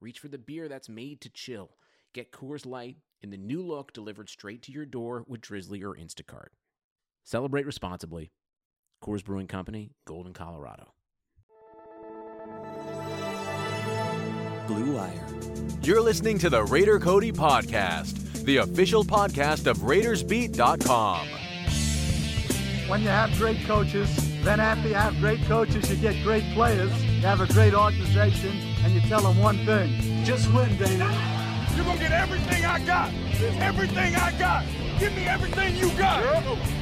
reach for the beer that's made to chill. Get Coors Light in the new look delivered straight to your door with Drizly or Instacart. Celebrate responsibly. Coors Brewing Company, Golden, Colorado. Blue Wire. You're listening to the Raider Cody Podcast, the official podcast of RaidersBeat.com. When you have great coaches, then after you have great coaches, you get great players, you have a great organization, and you tell them one thing just win, David. You're going to get everything I got. Everything I got. Give me everything you got.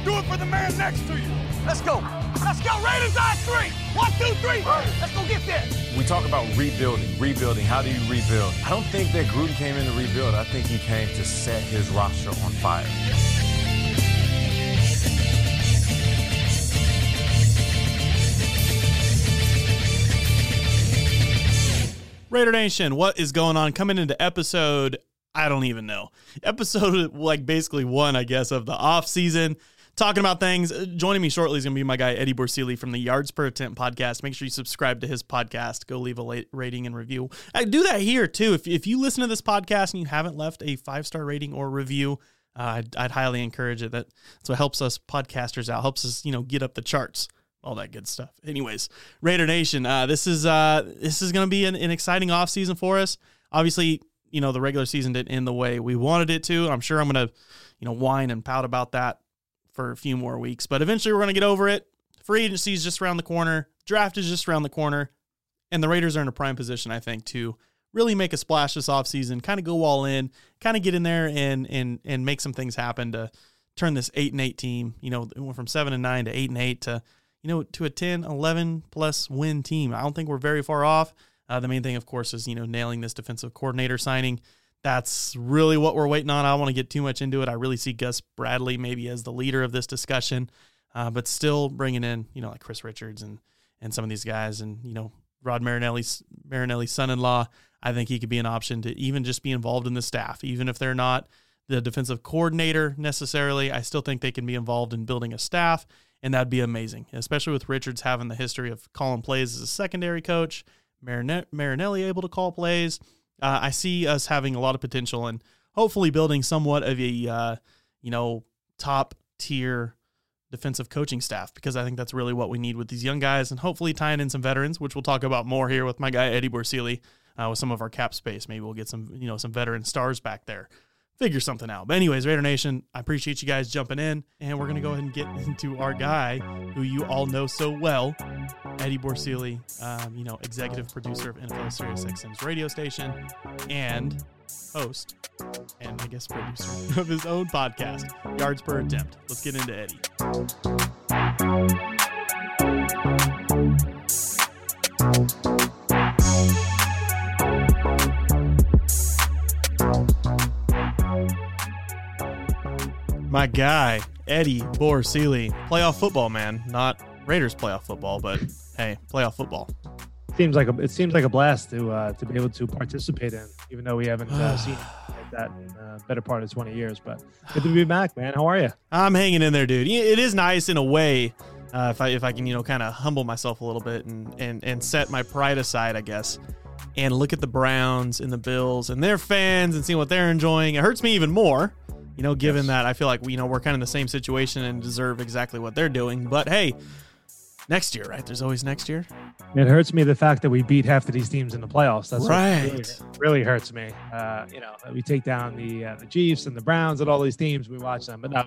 Do it for the man next to you. Let's go. Let's go. Raiders on three. One, two, three. Let's go get there. We talk about rebuilding, rebuilding. How do you rebuild? I don't think that Gruden came in to rebuild. I think he came to set his roster on fire. Raider Nation, what is going on? Coming into episode, I don't even know. Episode like basically one, I guess, of the off season. Talking about things. Joining me shortly is going to be my guy Eddie Borsili from the Yards Per Attempt podcast. Make sure you subscribe to his podcast. Go leave a rating and review. I do that here too. If if you listen to this podcast and you haven't left a five star rating or review, uh, I'd, I'd highly encourage it. That that's what helps us podcasters out. Helps us you know get up the charts all that good stuff. Anyways, Raider Nation, uh, this is uh, this is going to be an, an exciting off season for us. Obviously, you know the regular season didn't end the way we wanted it to. I'm sure I'm going to, you know, whine and pout about that for a few more weeks, but eventually we're going to get over it. Free agency is just around the corner. Draft is just around the corner, and the Raiders are in a prime position, I think, to really make a splash this offseason, kind of go all in, kind of get in there and and and make some things happen to turn this eight and eight team. You know, it went from seven and nine to eight and eight to you know, to a 10, 11 plus win team. I don't think we're very far off. Uh, the main thing, of course, is, you know, nailing this defensive coordinator signing. That's really what we're waiting on. I don't want to get too much into it. I really see Gus Bradley maybe as the leader of this discussion, uh, but still bringing in, you know, like Chris Richards and, and some of these guys and, you know, Rod Marinelli's Marinelli's son-in-law. I think he could be an option to even just be involved in the staff, even if they're not the defensive coordinator necessarily. I still think they can be involved in building a staff and that'd be amazing, especially with Richards having the history of calling plays as a secondary coach, Marinelli able to call plays. Uh, I see us having a lot of potential and hopefully building somewhat of a uh, you know top tier defensive coaching staff because I think that's really what we need with these young guys and hopefully tying in some veterans, which we'll talk about more here with my guy Eddie Borsili uh, with some of our cap space. Maybe we'll get some you know some veteran stars back there figure something out. But anyways, Raider Nation, I appreciate you guys jumping in, and we're gonna go ahead and get into our guy, who you all know so well, Eddie Borsili, um, you know, executive producer of NFL Sirius XM's radio station, and host, and I guess producer of his own podcast, Yards Per Attempt. Let's get into Eddie. My guy Eddie Borsili, playoff football man, not Raiders playoff football, but hey, playoff football. Seems like a, it seems like a blast to uh, to be able to participate in, even though we haven't uh, seen like that in uh, better part of twenty years. But good to be back, man. How are you? I'm hanging in there, dude. It is nice in a way. Uh, if I if I can you know kind of humble myself a little bit and and and set my pride aside, I guess, and look at the Browns and the Bills and their fans and see what they're enjoying. It hurts me even more you know, given yes. that I feel like we, you know we're kind of in the same situation and deserve exactly what they're doing. But hey, next year, right? There's always next year. It hurts me the fact that we beat half of these teams in the playoffs. That's right. Really, really, hurts me. Uh, you know, we take down the uh, the Chiefs and the Browns and all these teams. We watch them, but no,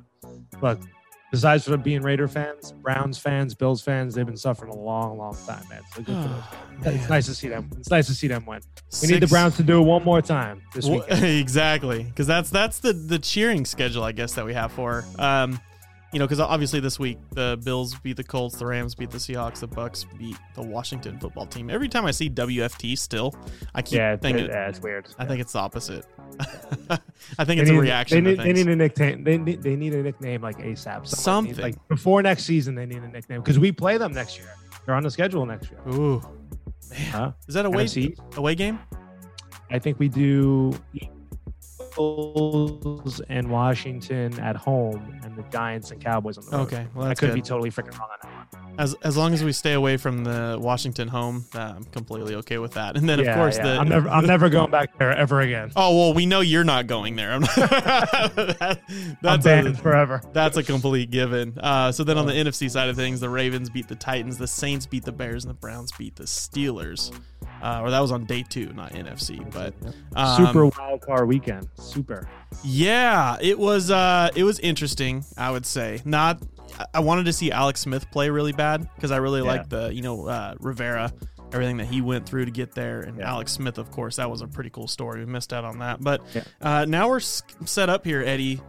look, besides for being Raider fans, Browns fans, Bills fans, they've been suffering a long, long time, man. So good for those. It's nice to see them. It's nice to see them win. We Six. need the Browns to do it one more time this week. exactly, because that's that's the the cheering schedule, I guess, that we have for. Um, you know, because obviously this week the Bills beat the Colts, the Rams beat the Seahawks, the Bucks beat the Washington football team. Every time I see WFT, still I keep Yeah, thinking. it- yeah, it's weird. I think it's the opposite. I think They it's a reaction. They to need, they need a nickname. They need, they need a nickname like ASAP. Needs- Something. like before next season. They need a nickname because we play them next year. They're on the schedule next year. Ooh, Huh? is that a away NFC? away game? I think we do Eagles and Washington at home, and the Giants and Cowboys on the road. Okay, well I could good. be totally freaking wrong on that one. As as long as we stay away from the Washington home, uh, I'm completely okay with that. And then of course yeah. the I'm never I'm never going back there ever again. Oh well, we know you're not going there. I'm that, I'm that's banned a, forever. that's a complete given. Uh, so then on the NFC side of things, the Ravens beat the Titans, the Saints beat the Bears, and the Browns beat the Steelers. Uh, or that was on day two, not NFC. But um, Super wild card weekend. Super. yeah, it was uh it was interesting, I would say. Not I- I wanted to see Alex Smith play really bad because I really Yeah. liked the, you know, uh Rivera, everything that he went through to get there and Yeah. Alex Smith, of course, that was a pretty cool story. We missed out on that. But Yeah. uh now we're s- set up here, Eddie.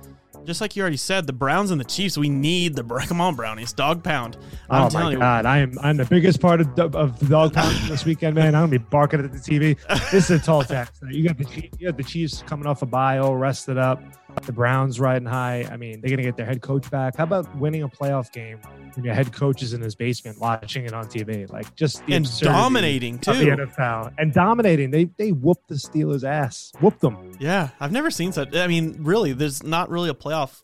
Just like you already said, the Browns and the Chiefs, we need the come on brownies, dog pound. I'm oh telling my you, god, I am I'm the biggest part of, the- of dog pound this weekend, man. I'm gonna be barking at the TV. This is a tall task. You got the Chiefs, you got the Chiefs coming off a bye, all rested up. The Browns riding high. I mean, they're gonna get their head coach back. How about winning a playoff game when your head coach is in his basement watching it on TV? Like just the and dominating of the. NFL and dominating. They they whooped the Steelers' ass. Whooped them. Yeah, I've never seen such. I mean, really, there's not really a playoff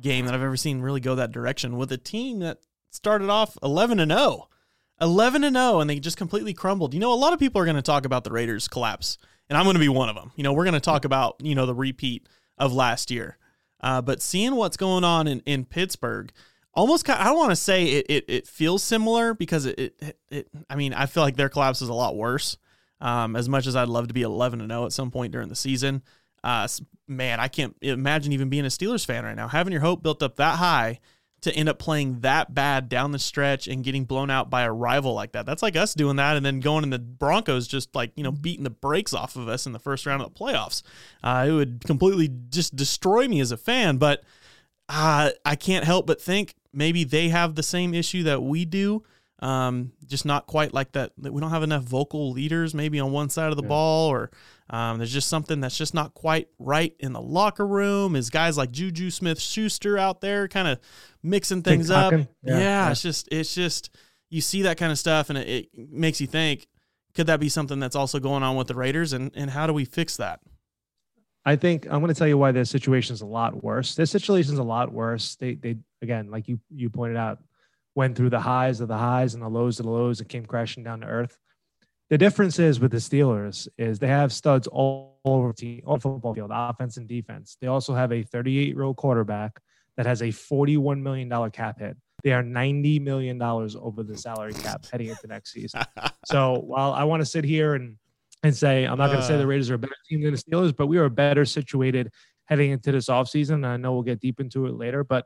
game that I've ever seen really go that direction with a team that started off 11 and 0. 11 and 0 and they just completely crumbled. You know, a lot of people are going to talk about the Raiders collapse, and I'm going to be one of them. You know, we're going to talk about, you know, the repeat of last year. Uh, but seeing what's going on in, in Pittsburgh, almost kind I don't want to say it, it, it feels similar because it, it, it, I mean, I feel like their collapse is a lot worse. Um, as much as I'd love to be 11 and 0 at some point during the season, uh, man, I can't imagine even being a Steelers fan right now. Having your hope built up that high to end up playing that bad down the stretch and getting blown out by a rival like that. That's like us doing that and then going in the Broncos just like, you know, beating the brakes off of us in the first round of the playoffs. Uh, it would completely just destroy me as a fan, but uh, I can't help but think maybe they have the same issue that we do. Um, just not quite like that. that We don't have enough vocal leaders, maybe on one side of the ball, or um, there's just something that's just not quite right in the locker room. Is guys like Juju Smith Schuster out there kind of mixing things up? Yeah, Yeah, yeah. it's just it's just you see that kind of stuff, and it, it makes you think. Could that be something that's also going on with the Raiders, and and how do we fix that? I think I'm going to tell you why their situation's a lot worse. Their situation's a lot worse. They they again, like you you pointed out, went through the highs of the highs and the lows of the lows and came crashing down to earth. The difference is with the Steelers is they have studs all over the team, all football field, offense and defense. They also have a 38 year old quarterback that has a 41 million dollar cap hit. They are 90 million dollars over the salary cap heading into next season. So while I want to sit here and and say I'm not going to say Uh. the Raiders are a better team than the Steelers, but we are better situated heading into this offseason. And I know we'll get deep into it later, but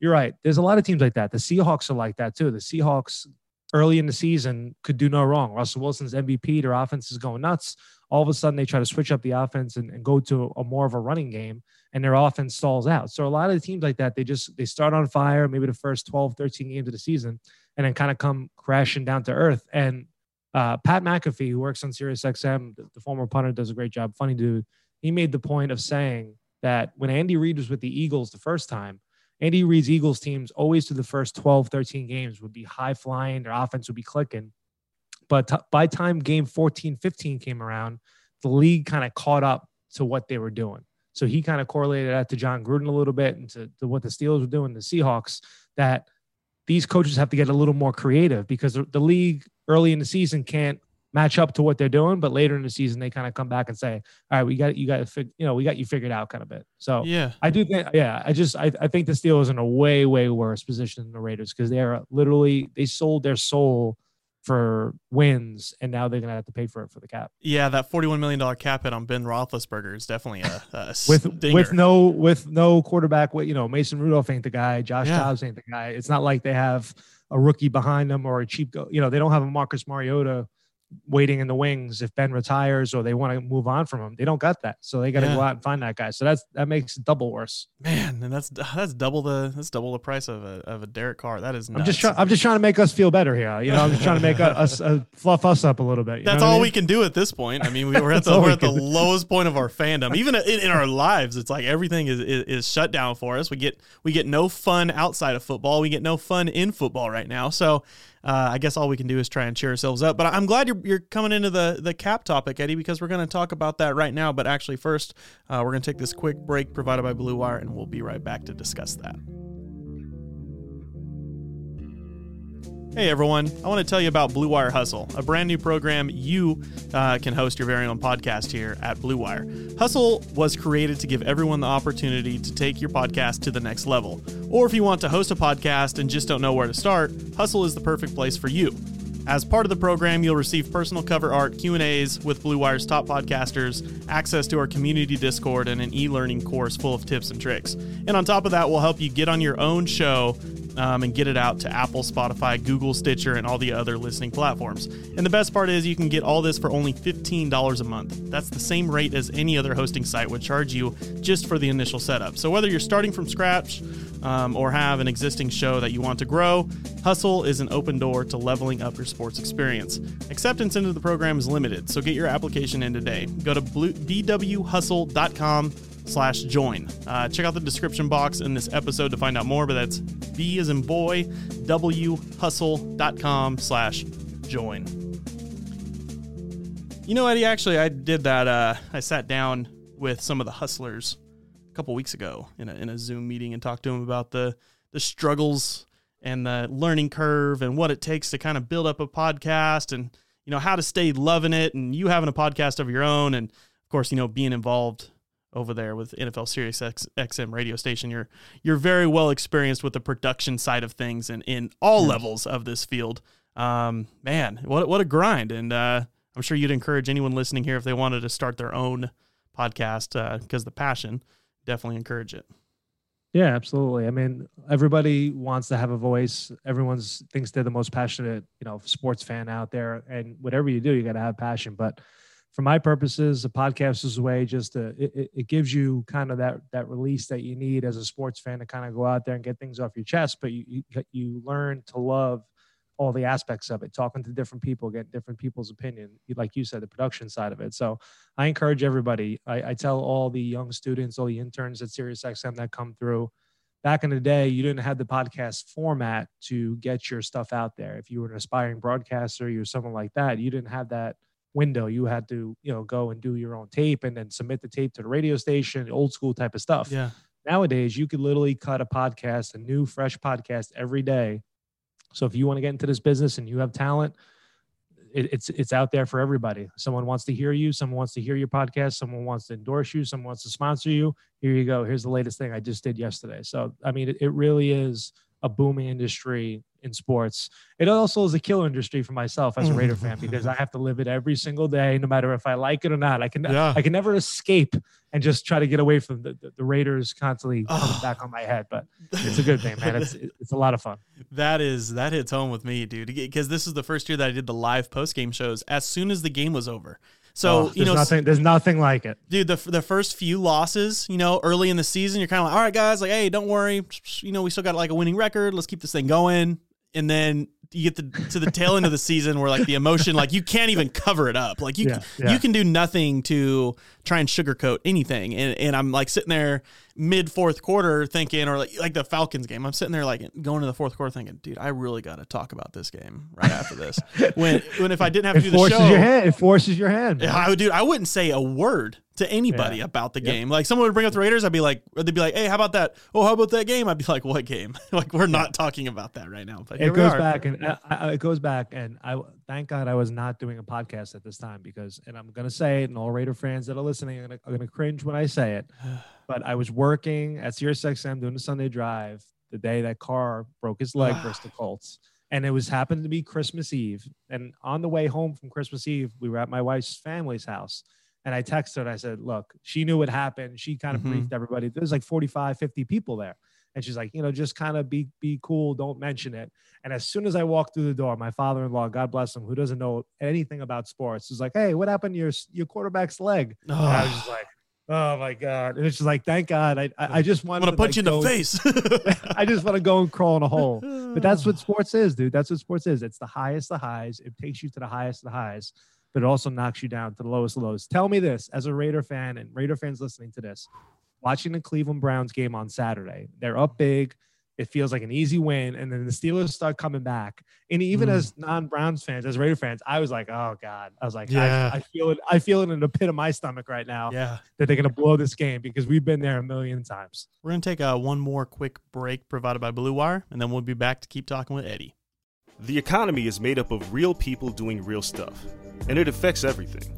you're right. There's a lot of teams like that. The Seahawks are like that too. The Seahawks early in the season could do no wrong. Russell Wilson's MVP, their offense is going nuts. All of a sudden, they try to switch up the offense and, and go to a more of a running game, and their offense stalls out. So a lot of the teams like that, they just they start on fire, maybe the first 12, 13 games of the season, and then kind of come crashing down to earth. And uh, Pat McAfee, who works on SiriusXM, the, the former punter, does a great job. Funny dude. He made the point of saying that when Andy Reid was with the Eagles the first time, Andy Reid's Eagles teams always to the first 12, 13 games would be high flying, their offense would be clicking. But t- by time game 14, 15 came around, the league kind of caught up to what they were doing. So he kind of correlated that to Jon Gruden a little bit and to, to what the Steelers were doing, the Seahawks, that these coaches have to get a little more creative because the, the league early in the season can't match up to what they're doing, but later in the season they kind of come back and say, "All right, we got you got to you know we got you figured out kind of bit." So Yeah. I do think, yeah, I just I, I think the Steelers in a way way worse position than the Raiders because they are literally they sold their soul for wins and now they're gonna have to pay for it for the cap Yeah, that forty-one million dollar cap hit on Ben Roethlisberger is definitely a, a with stinger. with no with no quarterback. With you know Mason Rudolph ain't the guy, Josh Yeah. Dobbs ain't the guy. It's not like they have a rookie behind them or a cheap go. You know they don't have a Marcus Mariota waiting in the wings if Ben retires or they want to move on from him. They don't got that, so they got to Yeah. go out and find that guy. So that's that makes it double worse. Man, and that's that's double the that's double the price of a of a Derek Carr. That is nuts. I'm just trying. I'm just trying to make us feel better here. You know, I'm just trying to make us uh, fluff us up a little bit. you know That's what I all mean? we can do at this point. I mean, we, we're at the we're at the lowest point of our fandom. Even in, in our lives, it's like everything is, is is shut down for us. We get we get no fun outside of football. We get no fun in football right now. So, uh, I guess all we can do is try and cheer ourselves up. But I'm glad you're you're coming into the the cap topic, Eddie, because we're going to talk about that right now. But actually, first, uh, we're going to take this quick break provided by Blue Wire, and we'll be right back to discuss that. Hey everyone, I want to tell you about Blue Wire Hustle, a brand new program you uh, can host your very own podcast here at Blue Wire. Hustle was created to give everyone the opportunity to take your podcast to the next level. Or if you want to host a podcast and just don't know where to start, Hustle is the perfect place for you. As part of the program, you'll receive personal cover art, Q&As with Blue Wire's top podcasters, access to our community Discord, and an e-learning course full of tips and tricks. And on top of that, we'll help you get on your own show um, and get it out to Apple, Spotify, Google, Stitcher, and all the other listening platforms. And the best part is you can get all this for only $15 a month. That's the same rate as any other hosting site would charge you just for the initial setup. So whether you're starting from scratch um, or have an existing show that you want to grow, Hustle is an open door to leveling up your sports experience. Acceptance into the program is limited, so get your application in today. Go to blue, bwhustle.com slash join. Uh, check out the description box in this episode to find out more, but that's B as in boy, whustle.com slash join. You know, Eddie, actually, I did that. Uh, I sat down with some of the hustlers a couple weeks ago in a, in a Zoom meeting and talked to them about the, the struggles and the learning curve and what it takes to kind of build up a podcast and, you know, how to stay loving it and you having a podcast of your own. And of course, you know, being involved over there with NFL Sirius X, XM radio station. You're you're very well experienced with the production side of things and in all levels of this field. Um, man, what what a grind! And uh, I'm sure you'd encourage anyone listening here if they wanted to start their own podcast because the passion. Definitely encourage it. Yeah, absolutely. I mean, everybody wants to have a voice. Everyone's thinks they're the most passionate, you know, sports fan out there. And whatever you do, you got to have passion. But for my purposes, a podcast is a way just to it, it- gives you kind of that that release that you need as a sports fan to kind of go out there and get things off your chest. But you you, you learn to love all the aspects of it, talking to different people, getting different people's opinion. Like you said, the production side of it. So I encourage everybody. I, I tell all the young students, all the interns at SiriusXM that come through. Back in the day, you didn't have the podcast format to get your stuff out there. If you were an aspiring broadcaster, you were someone like that, you didn't have that window. You had to, you know, go and do your own tape and then submit the tape to the radio station, old school type of stuff. Yeah. Nowadays, you could literally cut a podcast, a new, fresh podcast every day. So if you want to get into this business and you have talent, it, it's it's out there for everybody. Someone wants to hear you. Someone wants to hear your podcast. Someone wants to endorse you. Someone wants to sponsor you. Here you go. Here's the latest thing I just did yesterday. So I mean, it, it really is a booming industry in sports. It also is a killer industry for myself as a Raider fan because I have to live it every single day, no matter if I like it or not. I can Yeah. I can never escape and just try to get away from the, the, the Raiders constantly coming Oh. back on my head. But it's a good thing, man. It's it's a lot of fun. That is that hits home with me, dude. Because this is the first year that I did the live post game shows as soon as the game was over. So Oh, you know, nothing there's nothing like it. dude, the the first few losses, you know, early in the season, you're kind of like, all right, guys, like, hey, don't worry, you know, we still got like a winning record. Let's keep this thing going. And then you get the, to the tail end of the season where like the emotion, like you can't even cover it up. Like you, Yeah, yeah. you can do nothing to try and sugarcoat anything. And, and I'm like sitting there mid fourth quarter thinking, or like, like the Falcons game, I'm sitting there like going to the fourth quarter thinking, dude, I really got to talk about this game right after this. when, when if I didn't have It to do the show it forces show, your hand. It forces your hand. man. I would, dude. I wouldn't say a word to anybody Yeah. about the Yep. game. Like someone would bring up the Raiders, I'd be like, they'd be like, "Hey, how about that? Oh, how about that game?" I'd be like, "What game?" like we're not talking about that right now. But it goes back and I, I, it goes back and I thank God I was not doing a podcast at this time because and I'm gonna say it and all Raider fans that are listening are gonna, cringe when I say it, but I was working at SiriusXM doing the Sunday Drive the day that Carr broke his leg versus the Colts, and it was happened to be Christmas Eve. And on the way home from Christmas Eve, we were at my wife's family's house. And I texted her and I said, Look, she knew what happened. She kind of Mhm. briefed everybody. There's like 45, 50 people there. And she's like, you know, just kind of be be cool, don't mention it. And as soon as I walked through the door, my father-in-law, God bless him, who doesn't know anything about sports, is like, "Hey, what happened to your your quarterback's leg?" And I was just like, "Oh my god!" And it's just like, "Thank God!" I I, I just gonna to punch like, you in the face. I just want to go and crawl in a hole. But that's what sports is, dude. That's what sports is. It's the highest of highs. It takes you to the highest of the highs, but it also knocks you down to the lowest of lows. Tell me this as a Raider fan and Raider fans listening to this, watching the Cleveland Browns game on Saturday, they're up big. It feels like an easy win. And then the Steelers start coming back. And even Mm. as non Browns fans, as Raider fans, I was like, oh God. I was like, Yeah. I, I feel it. I feel it in the pit of my stomach right now yeah. that they're going to blow this game because we've been there a million times. We're gonna take a one more quick break provided by Blue Wire, and then we'll be back to keep talking with Eddie. The economy is made up of real people doing real stuff, and it affects everything.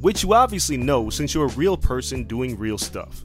Which you obviously know since you're a real person doing real stuff.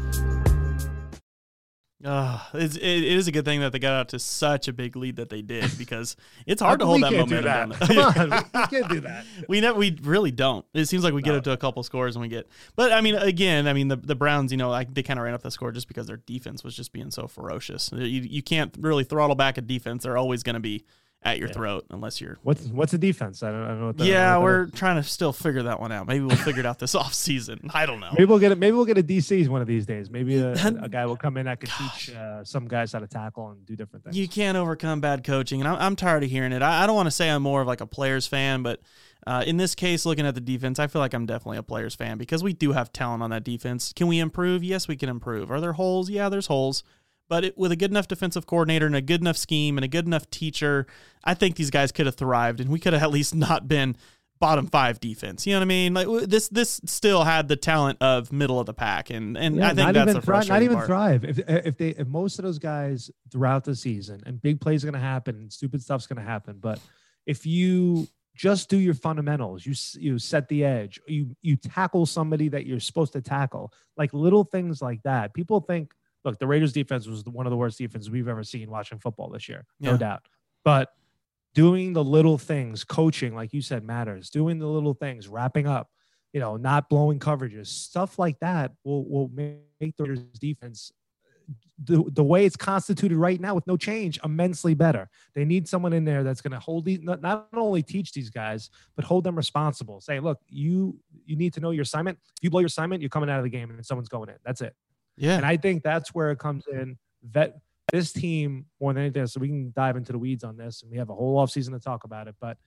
Uh, it's, it, it is a good thing that they got out to such a big lead that they did because it's hard to hold that momentum. that? down Come on, we can't do that. we never, we really don't. It seems like we get No. up to a couple scores and we get, but I mean, again, I mean, the, the Browns, you know, like they kind of ran up the score just because their defense was just being so ferocious. You, you can't really throttle back a defense; they're always going to be at your Yeah. throat unless you're. What's what's the defense? I don't, I don't know. What the, I yeah, what we're that trying to still figure that one out. Maybe we'll figure it out this off season. I don't know. Maybe we'll get it. Maybe we'll get a DCs one of these days. Maybe a, a guy will come in that could Gosh. teach uh, some guys how to tackle and do different things. You can't overcome bad coaching, and I'm, I'm tired of hearing it. I, I don't want to say I'm more of like a players fan, but uh, in this case, looking at the defense, I feel like I'm definitely a players fan because we do have talent on that defense. Can we improve? Yes, we can improve. Are there holes? Yeah, there's holes. But it, with a good enough defensive coordinator and a good enough scheme and a good enough teacher, I think these guys could have thrived, and we could have at least not been bottom five defense. You know what I mean? Like this, this still had the talent of middle of the pack, and and Yeah, I think that's even a thrive, not even part. thrive. If if they if most of those guys throughout the season and big plays are going to happen and stupid stuff's going to happen, but if you just do your fundamentals, you you set the edge, you you tackle somebody that you're supposed to tackle, like little things like that. People think, look, the Raiders defense was one of the worst defenses we've ever seen watching football this year, no Yeah. doubt. But doing the little things, coaching, like you said, matters. Doing the little things, wrapping up, you know, not blowing coverages, stuff like that will will make the Raiders defense the, the way it's constituted right now with no change immensely better. They need someone in there that's going to hold these not, not only teach these guys but hold them responsible. Say, look, you you need to know your assignment. If you blow your assignment, you're coming out of the game and someone's going in. That's it. Yeah, And I think that's where it comes in. Vet this team more than anything. So we can dive into the weeds on this, and we have a whole offseason to talk about it. But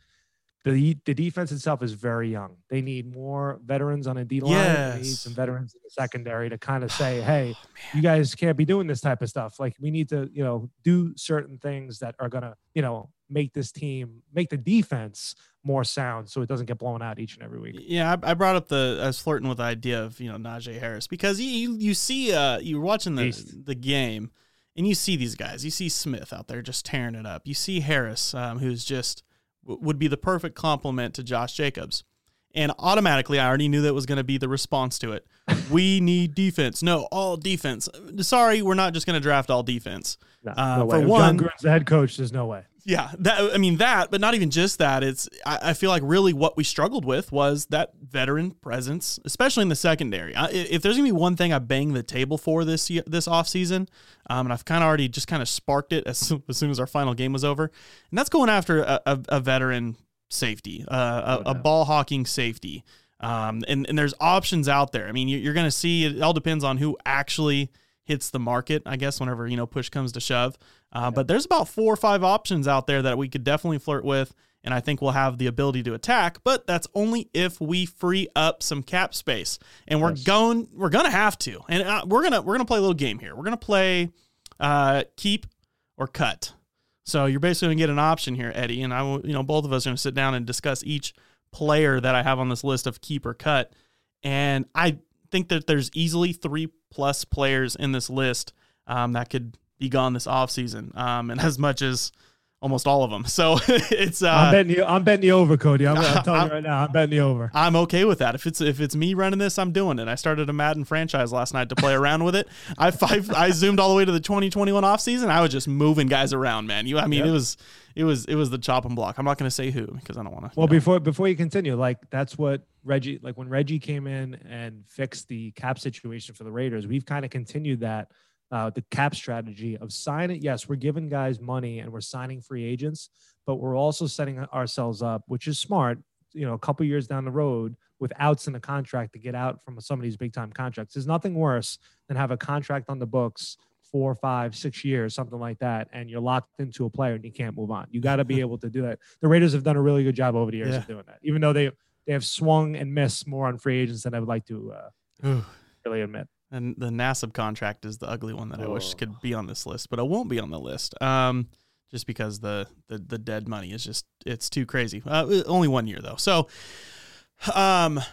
the the defense itself is very young. They need more veterans on a D line. They need some veterans in the secondary to kind of say, oh, "Hey, you guys can't be doing this type of stuff. Like we need to, you know, do certain things that are gonna, you know, make this team, make the defense more sound, so it doesn't get blown out each and every week." Yeah, I, I brought up the I was flirting with the idea of you know Najee Harris because you you, you see uh you're watching the Beast. the game and you see these guys. You see Smith out there just tearing it up. You see Harris, um, who's just w- would be the perfect complement to Josh Jacobs. And automatically, I already knew that was going to be the response to it. we need defense. No, all defense. Sorry, we're not just going to draft all defense. No, Uh, no for way. One- Jon Gruden's the head coach. There's no way. Yeah, that I mean that, but not even just that. It's I, I feel like really what we struggled with was that veteran presence, especially in the secondary. I, if there's gonna be one thing I bang the table for this this offseason, um, and I've kind of already just kind of sparked it as soon, as soon as our final game was over, and that's going after a, a, a veteran safety, uh, a, a ball hawking safety. Um, and, and there's options out there. I mean, you- you're going to see it all depends on who actually hits the market, I guess, whenever, you know, push comes to shove. Uh, But there's about four or five options out there that we could definitely flirt with. And I think we'll have the ability to attack, but that's only if we free up some cap space. And we're Yes. going, we're gonna have to, and uh, we're gonna we're gonna play a little game here. We're gonna play uh, keep or cut. So you're basically gonna get an option here, Eddie, and I will, you know, both of us are gonna sit down and discuss each player that I have on this list of keep or cut. And I think that there's easily three plus players in this list um, that could be gone this offseason. Um, and as much as almost all of them. So it's uh, I'm betting you. I'm betting you over, Cody. I'm, I'm telling I'm- you right now. I'm betting you over. I'm okay with that. If it's if it's me running this, I'm doing it. I started a Madden franchise last night to play around with it. I I, I zoomed all the way to the 2021 offseason. I was just moving guys around, man. You, I mean, Yep. it was it was it was the chopping block. I'm not going to say who because I don't want to. Well, before before you continue, like that's what Reggie, like when Reggie came in and fixed the cap situation for the Raiders, we've kind of continued that uh, the cap strategy of sign it. Yes, we're giving guys money and we're signing free agents, but we're also setting ourselves up, which is smart. You know, a couple years down the road with outs in the contract to get out from some of these big time contracts. There's nothing worse than have a contract on the books four, five, six years, something like that, and you're locked into a player and you can't move on. You got to be able to do that. The Raiders have done a really good job over the years of doing that, even though they they have swung and missed more on free agents than I would like to uh, really admit. And the Nassib contract is the ugly one that I wish Oh. could be on this list, but it won't be on the list. Um, just because the the the dead money is just it's too crazy. Uh, only one year though, so um.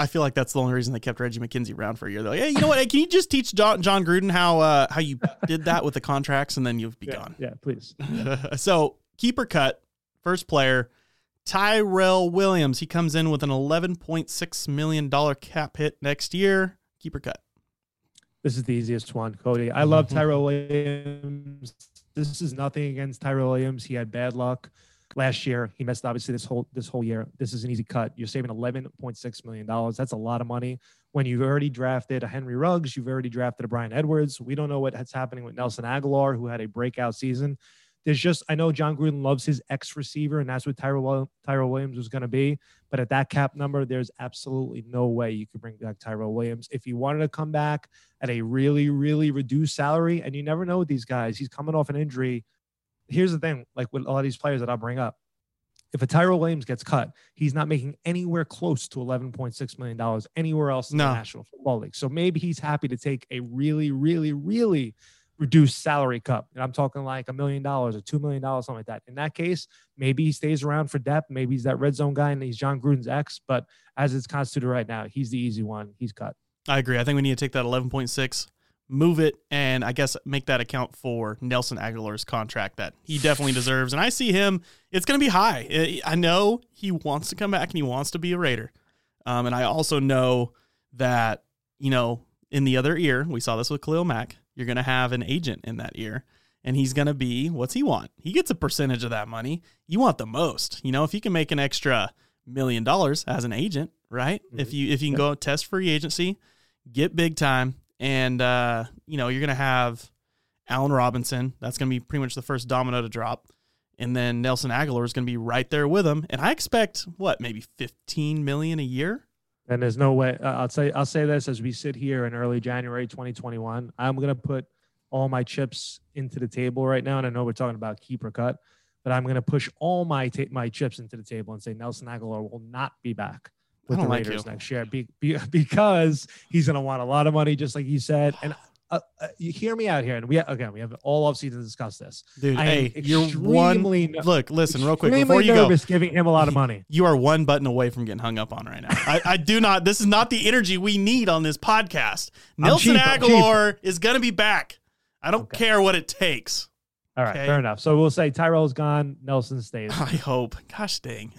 I feel like that's the only reason they kept Reggie McKenzie around for a year. They're like, hey, you know what? Hey, can you just teach John, Jon Gruden how uh, how you did that with the contracts, and then you'll be Yeah, gone. yeah, please. so keeper cut, first player, Tyrell Williams. He comes in with an eleven point six million dollar cap hit next year. Keeper cut. This is the easiest one, Cody. I love Mhm. Tyrell Williams. This is nothing against Tyrell Williams. He had bad luck last year. He missed obviously this whole this whole year. This is an easy cut. You're saving eleven point six million dollars. That's a lot of money. When you've already drafted a Henry Ruggs, you've already drafted a Bryan Edwards. We don't know what's happening with Nelson Agholor, who had a breakout season. There's just I know Jon Gruden loves his X receiver, and that's what Tyrell Tyrell Williams was going to be. But at that cap number, there's absolutely no way you could bring back Tyrell Williams. If he wanted to come back at a really, really reduced salary, and you never know with these guys, he's coming off an injury. Here's the thing, like with a lot of these players that I'll bring up. If a Tyrell Williams gets cut, he's not making anywhere close to $11.6 million anywhere else in No. the National Football League. So maybe he's happy to take a really, really, really reduced salary cut. And I'm talking like a million dollars or $2 million, something like that. In that case, maybe he stays around for depth. Maybe he's that red zone guy and he's Jon Gruden's ex. But as it's constituted right now, he's the easy one. He's cut. I agree. I think we need to take that 11.6, move it, and I guess make that account for Nelson Agholor's contract that he definitely deserves. And I see him, it's going to be high. I- I know he wants to come back and he wants to be a Raider. Um, and I also know that, you know, in the other ear, we saw this with Khalil Mack, you're going to have an agent in that ear. And he's going to be, what's he want? He gets a percentage of that money. You want the most. You know, if you can make an extra million dollars as an agent, right? If you if you can go test free agency, get big time, and uh, you know you're gonna have Allen Robinson. That's gonna be pretty much the first domino to drop, and then Nelson Agholor is gonna be right there with him. And I expect what maybe 15 million a year. And there's no way. Uh, I'll say I'll say this as we sit here in early January 2021. I'm gonna put all my chips into the table right now, and I know we're talking about keeper cut, but I'm gonna push all my ta- my chips into the table and say Nelson Agholor will not be back with the like Raiders you. next year be, be, because he's gonna want a lot of money, just like you said. And uh, uh, you hear me out here, and we again we have all offseason to discuss this. Dude, I hey, you're one. Look, listen, real quick before you go. giving him a lot of money. You are one button away from getting hung up on right now. I, I do not. This is not the energy we need on this podcast. Nelson cheap, Agholor is going to be back. I don't care what it takes. All right, Okay. fair enough. So we'll say Tyrell's gone, Nelson stays. I hope. Gosh dang.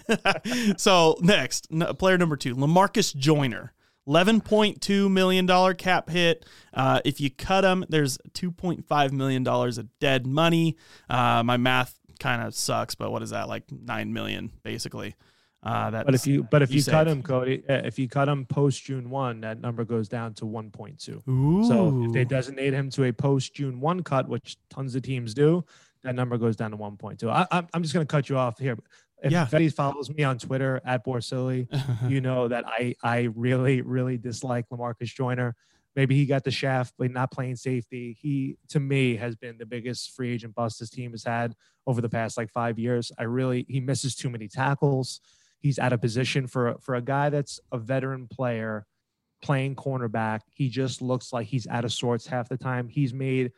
so next, player number two, Lamarcus Joyner. $11.2 million cap hit. Uh, if you cut him, there's $2.5 million of dead money. Uh, my math kind of sucks, but what is that? Like 9 million, basically. Uh, that But if you but if you, cut save. him, Cody, uh, if you cut him post June one, that number goes down to one point two. So if they designate him to a post June one cut, which tons of teams do, that number goes down to one point two. I'm I'm just gonna cut you off here. If Yeah. Betty follows me on Twitter at Borsili, you know that I I really really dislike Lamarcus Joyner. Maybe he got the shaft, but not playing safety. He to me has been the biggest free agent bust this team has had over the past like five years. I really he misses too many tackles. He's out of position for for a guy that's a veteran player playing cornerback. He just looks like he's out of sorts half the time. He's made.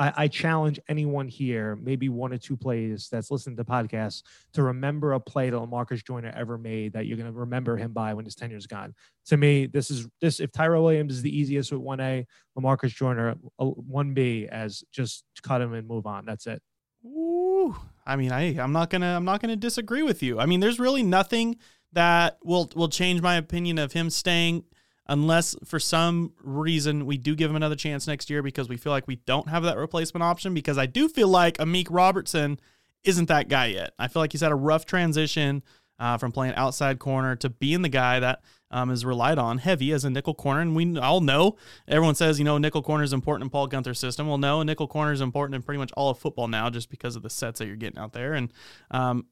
I, I challenge anyone here, maybe one or two plays that's listening to podcasts, to remember a play that Lamarcus Joyner ever made that you're going to remember him by when his tenure's gone. To me, this is this. If Tyrell Williams is the easiest with one A, Lamarcus Joyner uh, one B as just cut him and move on. That's it. Ooh, I mean, I I'm not gonna I'm not gonna disagree with you. I mean, there's really nothing that will will change my opinion of him staying unless for some reason we do give him another chance next year because we feel like we don't have that replacement option. Because I do feel like Amik Robertson isn't that guy yet. I feel like he's had a rough transition uh, from playing outside corner to being the guy that um, is relied on heavy as a nickel corner. And we all know everyone says, you know, nickel corner is important in Paul Guenther's system. Well, no, nickel corner is important in pretty much all of football now just because of the sets that you're getting out there. And um,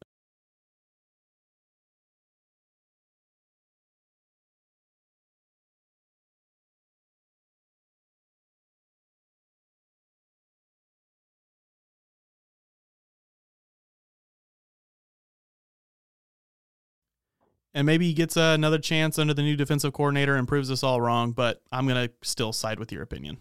and maybe he gets uh, another chance under the new defensive coordinator and proves us all wrong. But I'm gonna still side with your opinion.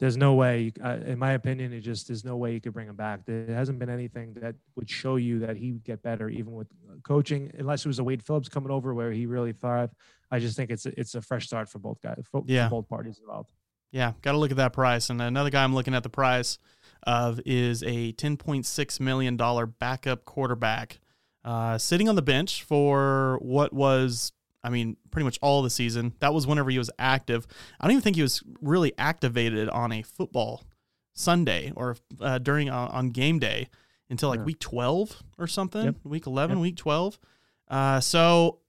There's no way, uh, in my opinion, it just there's no way you could bring him back. There hasn't been anything that would show you that he would get better, even with coaching, unless it was a Wade Phillips coming over where he really thrived. I just think it's a, it's a fresh start for both guys, for, yeah. for both parties involved. Yeah, got to look at that price. And another guy I'm looking at the price of is a 10.6 million dollar backup quarterback uh, sitting on the bench for what was, I mean, pretty much all the season. That was whenever he was active. I don't even think he was really activated on a football Sunday or uh, during uh, on game day until like yeah. week 12 or something, yep. week 11, yep. week 12. Uh, so,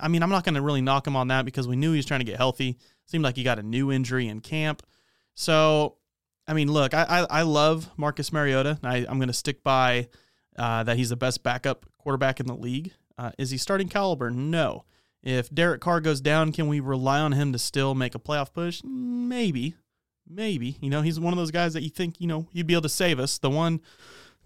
I mean, I'm not going to really knock him on that because we knew he was trying to get healthy. Seemed like he got a new injury in camp. So, I mean, look, I, I, I love Marcus Mariota. I, I'm going to stick by uh, that he's the best backup quarterback in the league. Uh, is he starting caliber? No. If Derek Carr goes down, can we rely on him to still make a playoff push? Maybe. Maybe. You know, he's one of those guys that you think, you know, he'd be able to save us. The one,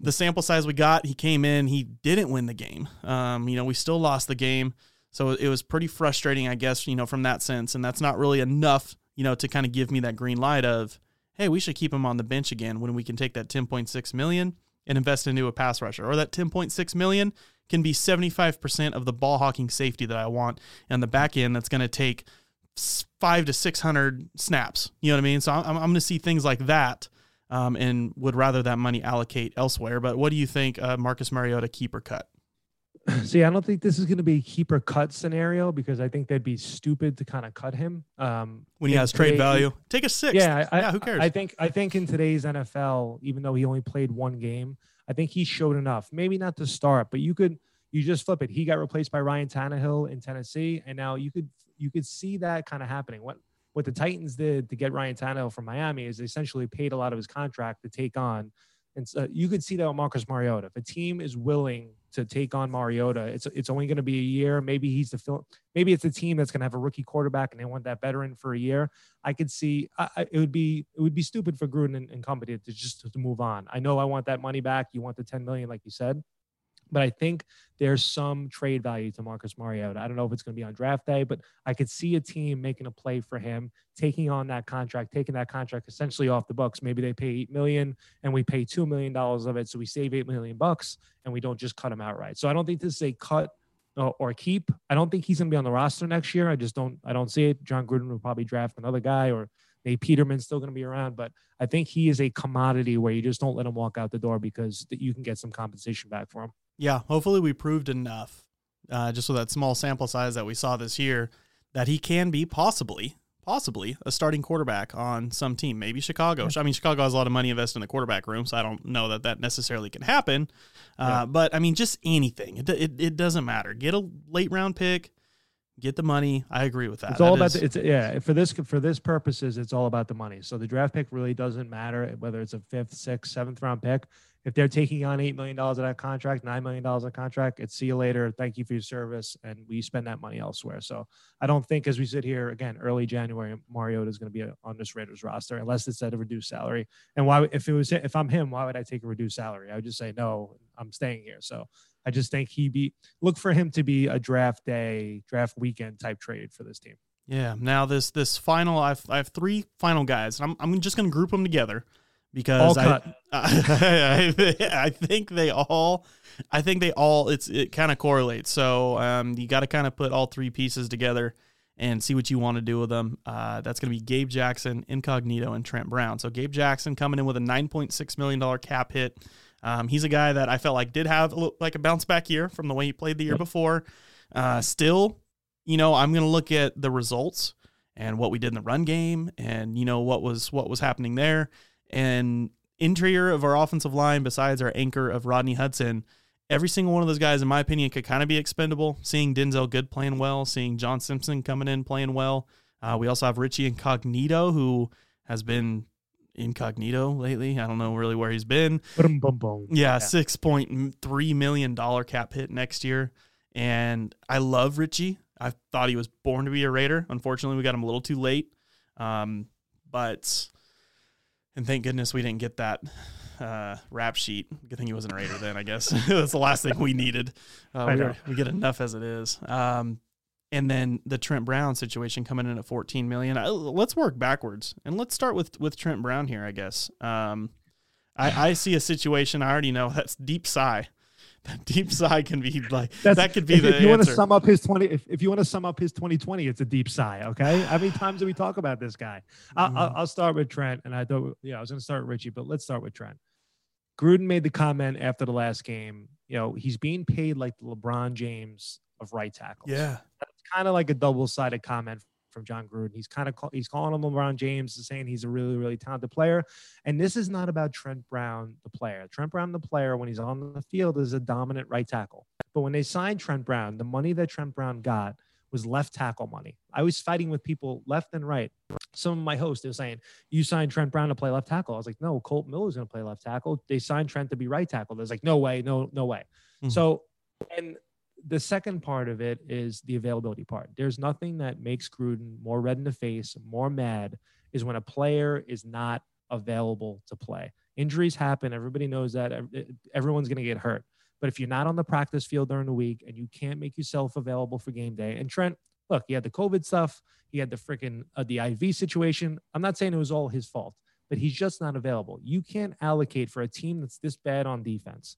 the sample size we got, he came in, he didn't win the game. Um, you know, we still lost the game. So it was pretty frustrating, I guess, you know, from that sense. And that's not really enough, you know, to kind of give me that green light of, hey, we should keep him on the bench again when we can take that 10.6 million and invest into a pass rusher. Or that 10.6 million can be 75% of the ball hawking safety that I want. And the back end that's going to take five to 600 snaps. You know what I mean? So I'm, I'm going to see things like that um, and would rather that money allocate elsewhere. But what do you think, uh, Marcus Mariota, keeper cut? See, I don't think this is going to be a keeper cut scenario because I think they'd be stupid to kind of cut him um, when he has today, trade value. Take a six. Yeah, I, yeah. Who cares? I think I think in today's NFL, even though he only played one game, I think he showed enough. Maybe not to start, but you could you just flip it. He got replaced by Ryan Tannehill in Tennessee, and now you could you could see that kind of happening. What what the Titans did to get Ryan Tannehill from Miami is they essentially paid a lot of his contract to take on and so you could see that with Marcus Mariota. If a team is willing to take on Mariota, it's it's only going to be a year. Maybe he's the fill. Maybe it's a team that's going to have a rookie quarterback and they want that veteran for a year. I could see I, it would be it would be stupid for Gruden and, and company to just to move on. I know I want that money back. You want the ten million, like you said. But I think there's some trade value to Marcus Mariota. I don't know if it's going to be on draft day, but I could see a team making a play for him, taking on that contract, taking that contract essentially off the books. Maybe they pay eight million and we pay two million dollars of it, so we save eight million bucks and we don't just cut him outright. So I don't think this is a cut or keep. I don't think he's going to be on the roster next year. I just don't. I don't see it. Jon Gruden will probably draft another guy or Nate Peterman's still going to be around, but I think he is a commodity where you just don't let him walk out the door because you can get some compensation back for him. Yeah, hopefully we proved enough, uh, just with that small sample size that we saw this year, that he can be possibly, possibly a starting quarterback on some team, maybe Chicago. I mean, Chicago has a lot of money invested in the quarterback room, so I don't know that that necessarily can happen. Uh, yeah. But I mean, just anything. It, it, it doesn't matter. Get a late round pick get the money. I agree with that. It's all that about is, the, it's yeah for this for this purposes. It's all about the money. So the draft pick really doesn't matter whether it's a fifth, sixth, seventh round pick. If they're taking on eight million dollars of that contract, nine million dollars of contract, it's see you later. Thank you for your service, and we spend that money elsewhere. So I don't think, as we sit here again, early January, Mariota is going to be on this Raiders roster unless it's at a reduced salary. And why, if it was, if I'm him, why would I take a reduced salary? I would just say no, I'm staying here. So I just think he be look for him to be a draft day, draft weekend type trade for this team. Yeah. Now this this final, I've I have three final guys. I'm I'm just going to group them together because I, I, I think they all I think they all it's it kind of correlates. So um, you got to kind of put all three pieces together and see what you want to do with them. Uh, that's going to be Gabe Jackson, Incognito, and Trent Brown. So Gabe Jackson coming in with a 9.6 million dollar cap hit Um, he's a guy that I felt like did have a like a bounce back year from the way he played the year before. Uh, still, you know, I'm going to look at the results and what we did in the run game, and you know what was what was happening there, and interior of our offensive line besides our anchor of Rodney Hudson. Every single one of those guys, in my opinion, could kind of be expendable. Seeing Denzelle Good playing well, seeing John Simpson coming in playing well. Uh, we also have Richie Incognito, who has been incognito lately. I don't know really where he's been. Yeah, six point three million dollar cap hit next year, and I love Richie. I thought he was born to be a Raider. Unfortunately, we got him a little too late. Um, but and thank goodness we didn't get that uh, rap sheet. Good thing he wasn't a Raider then. I guess that's the last thing we needed. Uh, we, know. we get enough as it is. Um, and then the Trent Brown situation coming in at 14 million. Uh, let's work backwards and let's start with with Trent Brown here. I guess. Um, I, I see a situation I already know. That's deep sigh. That deep sigh can be like That's, that could be if, the if you want to sum up his 20 if, if you want to sum up his 2020 it's a deep sigh okay? How many times do we talk about this guy? I'll, Mm-hmm. I'll, I'll start with trent and i thought yeah i was going to start with richie but let's start with trent. Gruden made the comment after the last game you know he's being paid like the lebron james of right tackles. Yeah. that's kind of like a double-sided comment from Jon Gruden. He's kind of call, he's calling him LeBron James, saying he's a really really talented player. And this is not about Trent Brown, the player. Trent Brown, the player, when he's on the field, is a dominant right tackle. But when they signed Trent Brown, the money that Trent Brown got was left tackle money. I was fighting with people left and right. Some of my hosts, they were saying, You signed Trent Brown to play left tackle. I was like, No, Colt Miller's going to play left tackle. They signed Trent to be right tackle. There's like, No way, no, no way. Mhm. So, and the second part of it is the availability part. There's nothing that makes Gruden more red in the face, more mad, is when a player is not available to play. Injuries happen. Everybody knows that. Everyone's going to get hurt. But if you're not on the practice field during the week and you can't make yourself available for game day, and Trent, look, he had the COVID stuff, he had the freaking uh, the IV situation. I'm not saying it was all his fault, but he's just not available. You can't allocate for a team that's this bad on defense.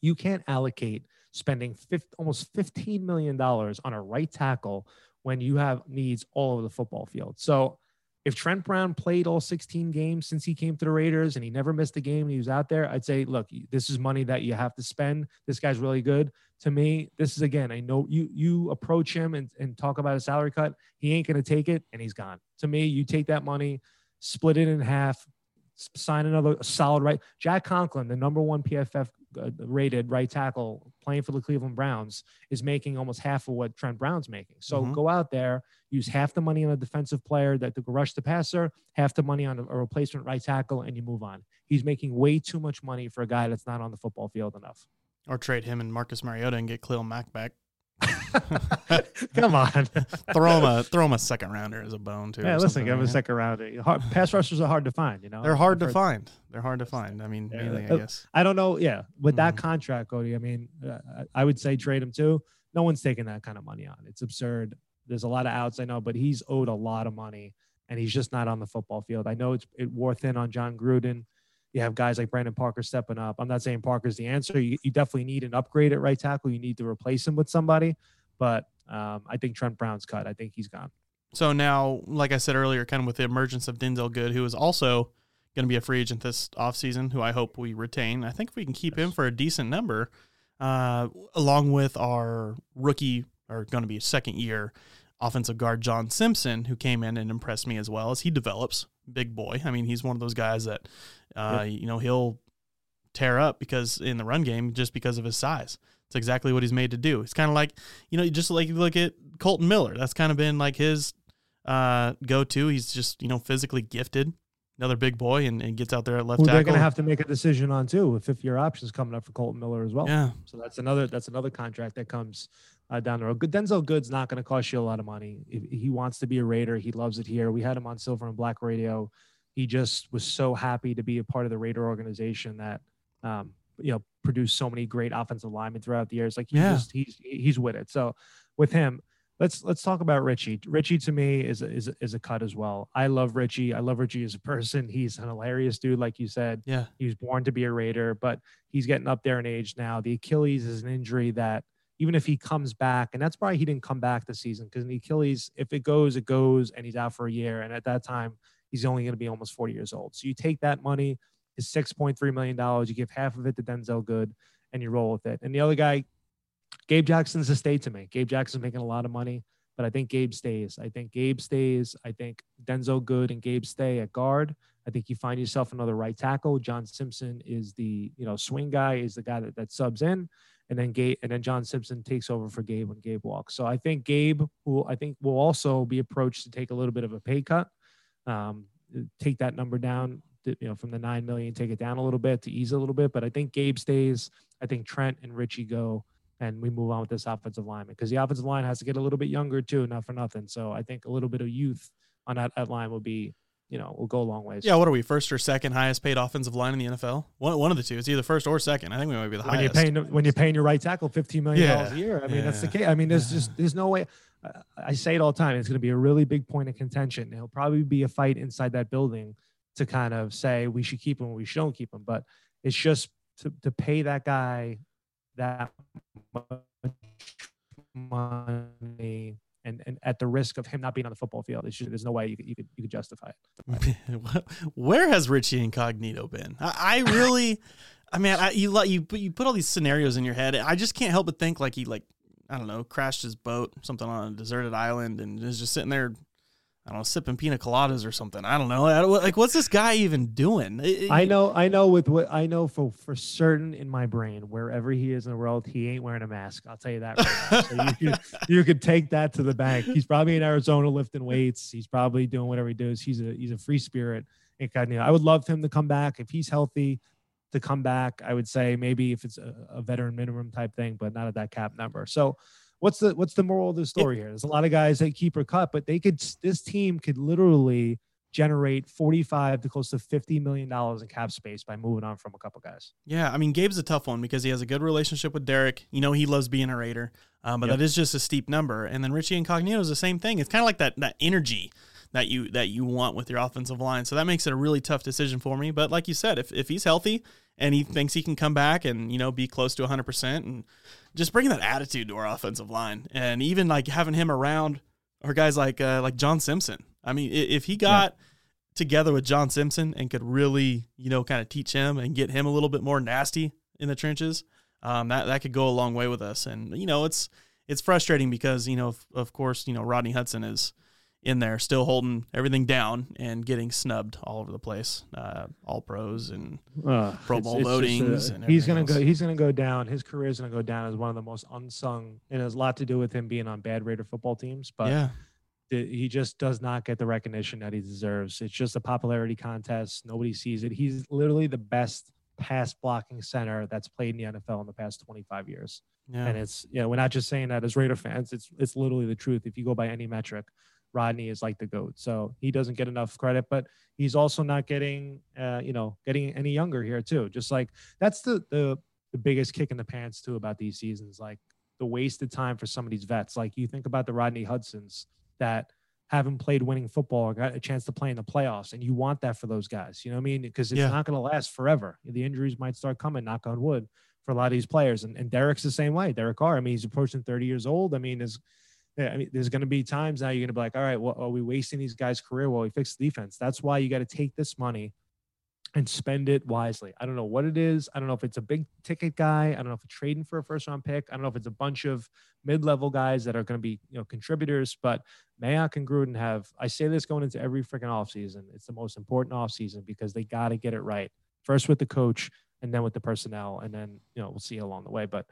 You can't allocate spending 50, almost $15 million on a right tackle when you have needs all over the football field. So if Trent Brown played all 16 games since he came to the Raiders and he never missed a game and he was out there, I'd say, look, this is money that you have to spend. This guy's really good. To me, this is again, I know you you approach him and, and talk about a salary cut. He ain't gonna take it and he's gone. To me, you take that money, split it in half, sign another solid right. Jack Conklin, the number one PFF rated right tackle playing for the Cleveland Browns, is making almost half of what Trent Brown's making. So Mhm. go out there, use half the money on a defensive player that could rush the passer, half the money on a, a replacement right tackle, and you move on. He's making way too much money for a guy that's not on the football field enough. Or trade him and Marcus Mariota and get Khalil Mack back. Come on. throw him a throw him a second rounder as a bone too. Yeah, listen, give him a second rounder. Hard, pass rushers are hard to find, you know. They're hard to heard- find. They're hard to find. I mean, Yeah, mainly, I guess. I don't know. Yeah, with that Mhm. contract, Cody. I mean, uh, I I would say trade him too. No one's taking that kind of money on. It's absurd. There's a lot of outs, I know, but he's owed a lot of money, and he's just not on the football field. I know it's it wore thin on Jon Gruden. You have guys like Brandon Parker stepping up. I'm not saying Parker's the answer. You, you definitely need an upgrade at right tackle. You need to replace him with somebody. But um, I think Trent Brown's cut. I think he's gone. So now, like I said earlier, kind of with the emergence of Denzelle Good, who is also going to be a free agent this offseason, who I hope we retain. I think if we can keep him for a decent number, uh, along with our rookie or going to be second year offensive guard John Simpson, who came in and impressed me as well as he develops. Big boy. I mean, he's one of those guys that, uh, you know, he'll tear up because in the run game just because of his size. It's exactly what he's made to do. It's kind of like, you know, just like you look at Kolton Miller. That's kind of been like his uh, go to. He's just, you know, physically gifted. Another big boy and, and gets out there at left Who tackle. they're going to have to make a decision on too, with fifth year options coming up for Kolton Miller as well. yeah. So that's another that's another contract that comes uh, down the road. Good Denzelle Good's not going to cost you a lot of money. If he wants to be a Raider. He loves it here. We had him on Silver and Black Radio. He just was so happy to be a part of the Raider organization that um, you know produced so many great offensive linemen throughout the years. Like he Yeah. just he's he's with it. So with him, let's let's talk about Richie. Richie to me is a, is a, is a cut as well. I love Richie. I love Richie as a person. He's an hilarious dude, like you said. Yeah. He was born to be a Raider, but he's getting up there in age now. The Achilles is an injury that even if he comes back, and that's why he didn't come back this season because the Achilles, if it goes, it goes, and he's out for a year. And at that time, he's only going to be almost 40 years old. So you take that money, is $6.3 million. You give half of it to Denzelle Good and you roll with it. And the other guy, Gabe Jackson's a stay to me. Gabe Jackson's making a lot of money, but I think Gabe stays. I think Gabe stays. I think Denzelle Good and Gabe stay at guard. I think you find yourself another right tackle. John Simpson is the you know swing guy, is the guy that, that subs in, and then Gabe and then John Simpson takes over for Gabe when Gabe walks. So I think Gabe will I think will also be approached to take a little bit of a pay cut, um, take that number down. You know, from the nine million, take it down a little bit to ease a little bit. But I think Gabe stays. I think Trent and Richie go and we move on with this offensive lineman because the offensive line has to get a little bit younger too, not for nothing. So I think a little bit of youth on that, that line will be, you know, will go a long ways. Yeah, what are we, first or second highest paid offensive line in the NFL? One, one of the two. It's either first or second. I think we might be the when highest. You're paying, when you're paying your right tackle $15 million Yeah. a year. I mean, that's the case. I mean, there's just, there's no way. I- I say it all the time. It's going to be a really big point of contention. It'll probably be a fight inside that building to kind of say we should keep him, we should don't keep him. But it's just to, to pay that guy that much money and, and at the risk of him not being on the football field. Just, there's no way you could, you could, you could justify it. Where has Richie Incognito been? I, I really, I mean, I, you you put- you put all these scenarios in your head. I just can't help but think like he like I don't know crashed his boat something on a deserted island and is just sitting there. I don't know, sipping pina coladas or something. I don't know. I don't- Like, what's this guy even doing? It- I know, I know with what I know for for certain in my brain, wherever he is in the world, he ain't wearing a mask. I'll tell you that. Right now. So you could, you could take that to the bank. He's probably in Arizona lifting weights. He's probably doing whatever he does. He's a he's a free spirit. Incognito. I would love him to come back if he's healthy. To come back, I would say maybe if it's a, a veteran minimum type thing, but not at that cap number. So, what's the what's the moral of the story here? There's a lot of guys that keep or cut, but they could this team could literally generate 45 to close to 50 million dollars in cap space by moving on from a couple guys. Yeah, I mean, Gabe's a tough one because he has a good relationship with Derek. You know, he loves being a Raider, um, but Yep. that is just a steep number. And then Richie Incognito is the same thing. It's kind of like that that energy that you that you want with your offensive line. So that makes it a really tough decision for me. But like you said, if if he's healthy and he thinks he can come back and you know be close to 100 percent and just bringing that attitude to our offensive line and even like having him around or guys like uh, like John Simpson. I mean, if he got together with John Simpson and could really, you know, kind of teach him and get him a little bit more nasty in the trenches, um, that that could go a long way with us. And you know, it's it's frustrating because you know, of, of course, you know, Rodney Hudson is in there still holding everything down and getting snubbed all over the place, uh, all pros and Uh, Pro Bowl votings uh, and he's gonna everything go. He's gonna go down. His career is gonna go down as one of the most unsung, and it has a lot to do with him being on bad Raider football teams. But yeah, the- he just does not get the recognition that he deserves. It's just a popularity contest. Nobody sees it. He's literally the best pass blocking center that's played in the NFL in the past 25 years. yeah. And it's you know we're not just saying that as Raider fans. It's it's literally the truth. If you go by any metric, Rodney is like the goat. So he doesn't get enough credit, but he's also not getting uh, you know getting any younger here too. Just like that's the the the biggest kick in the pants too about these seasons. Like the wasted time for some of these vets. Like you think about the Rodney Hudsons that haven't played winning football or got a chance to play in the playoffs, and you want that for those guys. You know what I mean? Because it's Yeah. not going to last forever. The injuries might start coming. Knock on wood for a lot of these players. And, and Derek's the same way. Derek Carr. I mean, he's approaching 30 years old. I mean, there's, yeah, I mean, there's going to be times now you're going to be like, all right, well, are we wasting these guys' career while we fix the defense? That's why you got to take this money and spend it wisely. I don't know what it is. I don't know if it's a big ticket guy. I don't know if it's trading for a first round pick. I don't know if it's a bunch of mid level guys that are going to be, you know, contributors. But Mayock and Gruden have, I say this going into every freaking offseason. It's the most important offseason because they got to get it right. First with the coach and then with the personnel. And then, you know, we'll see along the way. But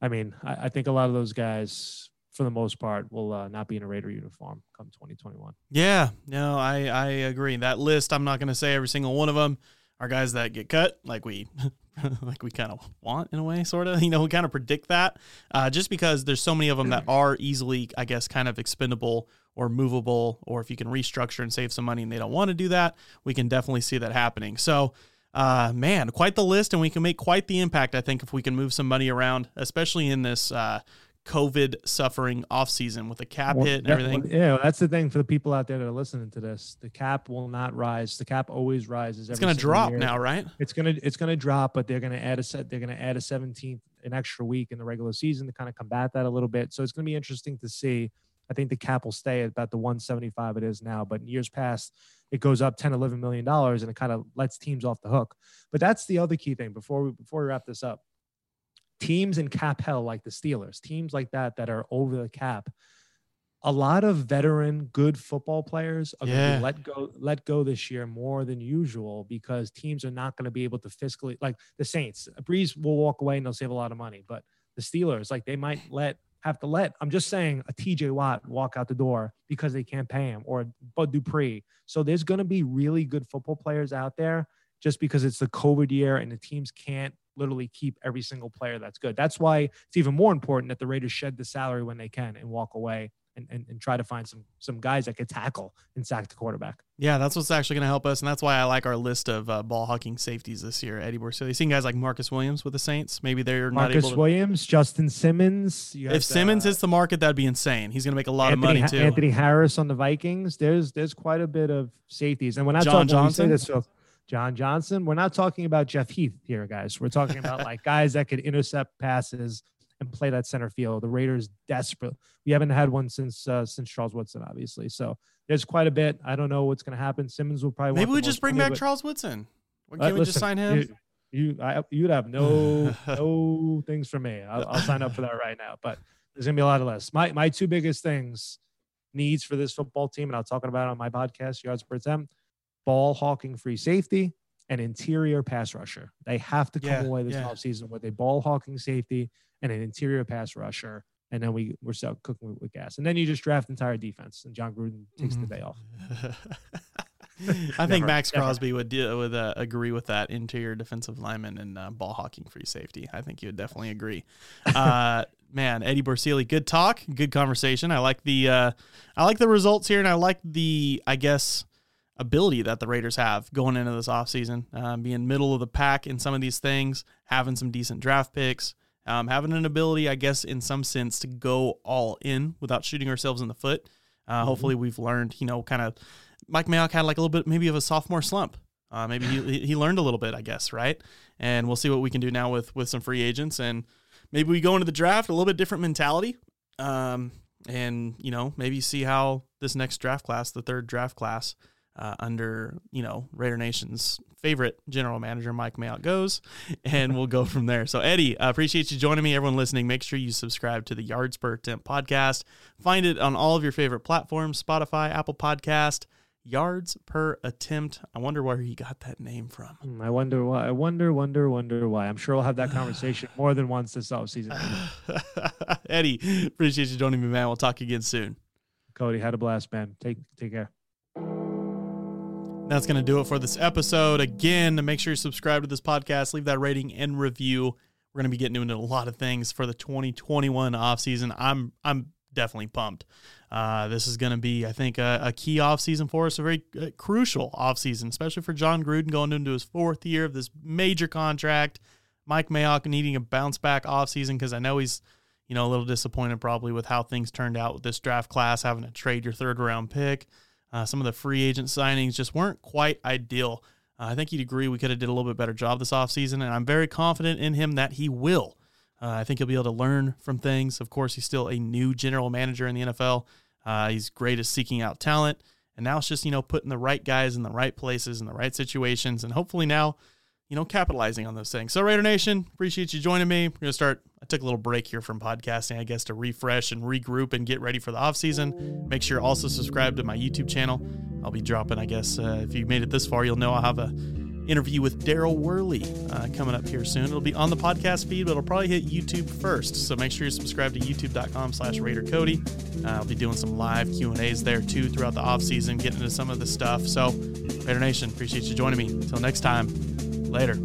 I mean, I, I think a lot of those guys, for the most part, will uh, not be in a Raider uniform come 2021. Yeah, no, I I agree. That list, I'm not going to say every single one of them are guys that get cut, like we like we kind of want in a way, sort of. You know, we kind of predict that, uh, just because there's so many of them that are easily, I guess, kind of expendable or movable, or if you can restructure and save some money and they don't want to do that, we can definitely see that happening. So. Uh, man, quite the list, and we can make quite the impact. I think if we can move some money around, especially in this uh, COVID suffering off season with the cap Well, hit and that- everything. Yeah, that's the thing for the people out there that are listening to this. The cap will not rise. The cap always rises. It's going to drop year. now, right? It's gonna it's gonna drop, but they're gonna add a set. They're gonna add a 17th, an extra week in the regular season to kind of combat that a little bit. So it's gonna be interesting to see. I think the cap will stay at about the 175 it is now. But in years past, it goes up 10, 11 million dollars, and it kind of lets teams off the hook. But that's the other key thing before we before we wrap this up. Teams in cap hell like the Steelers, teams like that that are over the cap. A lot of veteran, good football players are going Yeah. to let go let go this year more than usual because teams are not going to be able to fiscally like the Saints. A Brees will walk away and they'll save a lot of money, but the Steelers, like they might let have to let. I'm just saying a TJ Watt walk out the door because they can't pay him or Bud Dupree. So there's going to be really good football players out there just because it's the COVID year and the teams can't literally keep every single player that's good. That's why it's even more important that the Raiders shed the salary when they can and walk away and, and, and try to find some some guys that could tackle and sack the quarterback. Yeah, that's what's actually going to help us, and that's why I like our list of uh, ball hawking safeties this year. Eddie Borsilli, seeing guys like Marcus Williams with the Saints, maybe they're not Marcus able to. Williams, Justin Simmons. You if have, Simmons uh, hits the market, that'd be insane. He's going to make a lot Anthony, of money too. Anthony Harris on the Vikings. There's there's quite a bit of safeties, and we're not John talking when we say Johnson? this, so John Johnson. We're not talking about Jeff Heath here, guys. We're talking about like guys that could intercept passes and play that center field. The Raiders desperate. We haven't had one since uh, since Charles Woodson, obviously. So there's quite a bit. I don't know what's going to happen. Simmons will probably maybe we just bring money, back but- Charles Woodson. Why uh, can't we just sign him? You, you, I, you'd have no, no things for me. I'll, I'll sign up for that right now. But there's gonna be a lot of lists. My, my two biggest things, needs for this football team, and I'll talk about it on my podcast, yards per attempt, ball hawking free safety, and interior pass rusher. They have to come Yeah, away this yeah. offseason with a ball hawking safety and an interior pass rusher. And then we we're still cooking with, with gas. And then you just draft entire defense, and Jon Gruden takes Mhm. the day off. I think Never, Max never. Crosby would do, would uh, agree with that interior defensive lineman and uh, ball hawking free safety. I think he would definitely agree. Uh, man, Eddie Borsili, good talk, good conversation. I like the uh, I like the results here, and I like the I guess ability that the Raiders have going into this offseason, um, being middle of the pack in some of these things, having some decent draft picks, um, having an ability, I guess, in some sense, to go all in without shooting ourselves in the foot. Uh, Hopefully, we've learned, you know, kind of. Mike Mayock had like a little bit, maybe of a sophomore slump. Uh, maybe he he learned a little bit, I guess, right? And we'll see what we can do now with with some free agents, and maybe we go into the draft a little bit different mentality. Um, and you know, maybe see how this next draft class, the third draft class, uh, under you know Raider Nation's favorite general manager Mike Mayock goes, and we'll go from there. So Eddie, I appreciate you joining me. Everyone listening, make sure you subscribe to the Yards Per Attempt podcast. Find it on all of your favorite platforms: Spotify, Apple Podcast. Yards per attempt. I wonder where he got that name from. Hmm, I wonder why. I wonder, wonder, wonder why. I'm sure we'll have that conversation more than once this offseason. Eddie, appreciate you joining me, man. We'll talk again soon. Cody, had a blast, man. Take take care. That's going to do it for this episode. Again, make sure you subscribe to this podcast, leave that rating and review. We're going to be getting into a lot of things for the 2021 offseason. I'm I'm definitely pumped. Uh, this is going to be, I think, a, a key offseason for us, a very uh, crucial offseason, especially for Jon Gruden going into his fourth year of this major contract. Mike Mayock needing a bounce back offseason because I know he's, you know, a little disappointed probably with how things turned out with this draft class, having to trade your third round pick. Uh, some of the free agent signings just weren't quite ideal. Uh, I think he'd agree we could have did a little bit better job this offseason, and I'm very confident in him that he will. Uh, I think he'll be able to learn from things. Of course, he's still a new general manager in the NFL. Uh, he's great at seeking out talent, and now it's just you know putting the right guys in the right places in the right situations, and hopefully now, you know, capitalizing on those things. So Raider Nation, appreciate you joining me. We're gonna start. I took a little break here from podcasting, I guess, to refresh and regroup and get ready for the off season. Make sure also subscribe to my YouTube channel. I'll be dropping, I guess, uh, if you made it this far, you'll know I'll have a interview with Daryl Worley uh, coming up here soon. It'll be on the podcast feed, but it'll probably hit YouTube first. So make sure you subscribe to youtube.com slash Raider Cody. Uh, I'll be doing some live Q&As there too throughout the off season, getting into some of the stuff. So Raider Nation, appreciate you joining me. Until next time, later.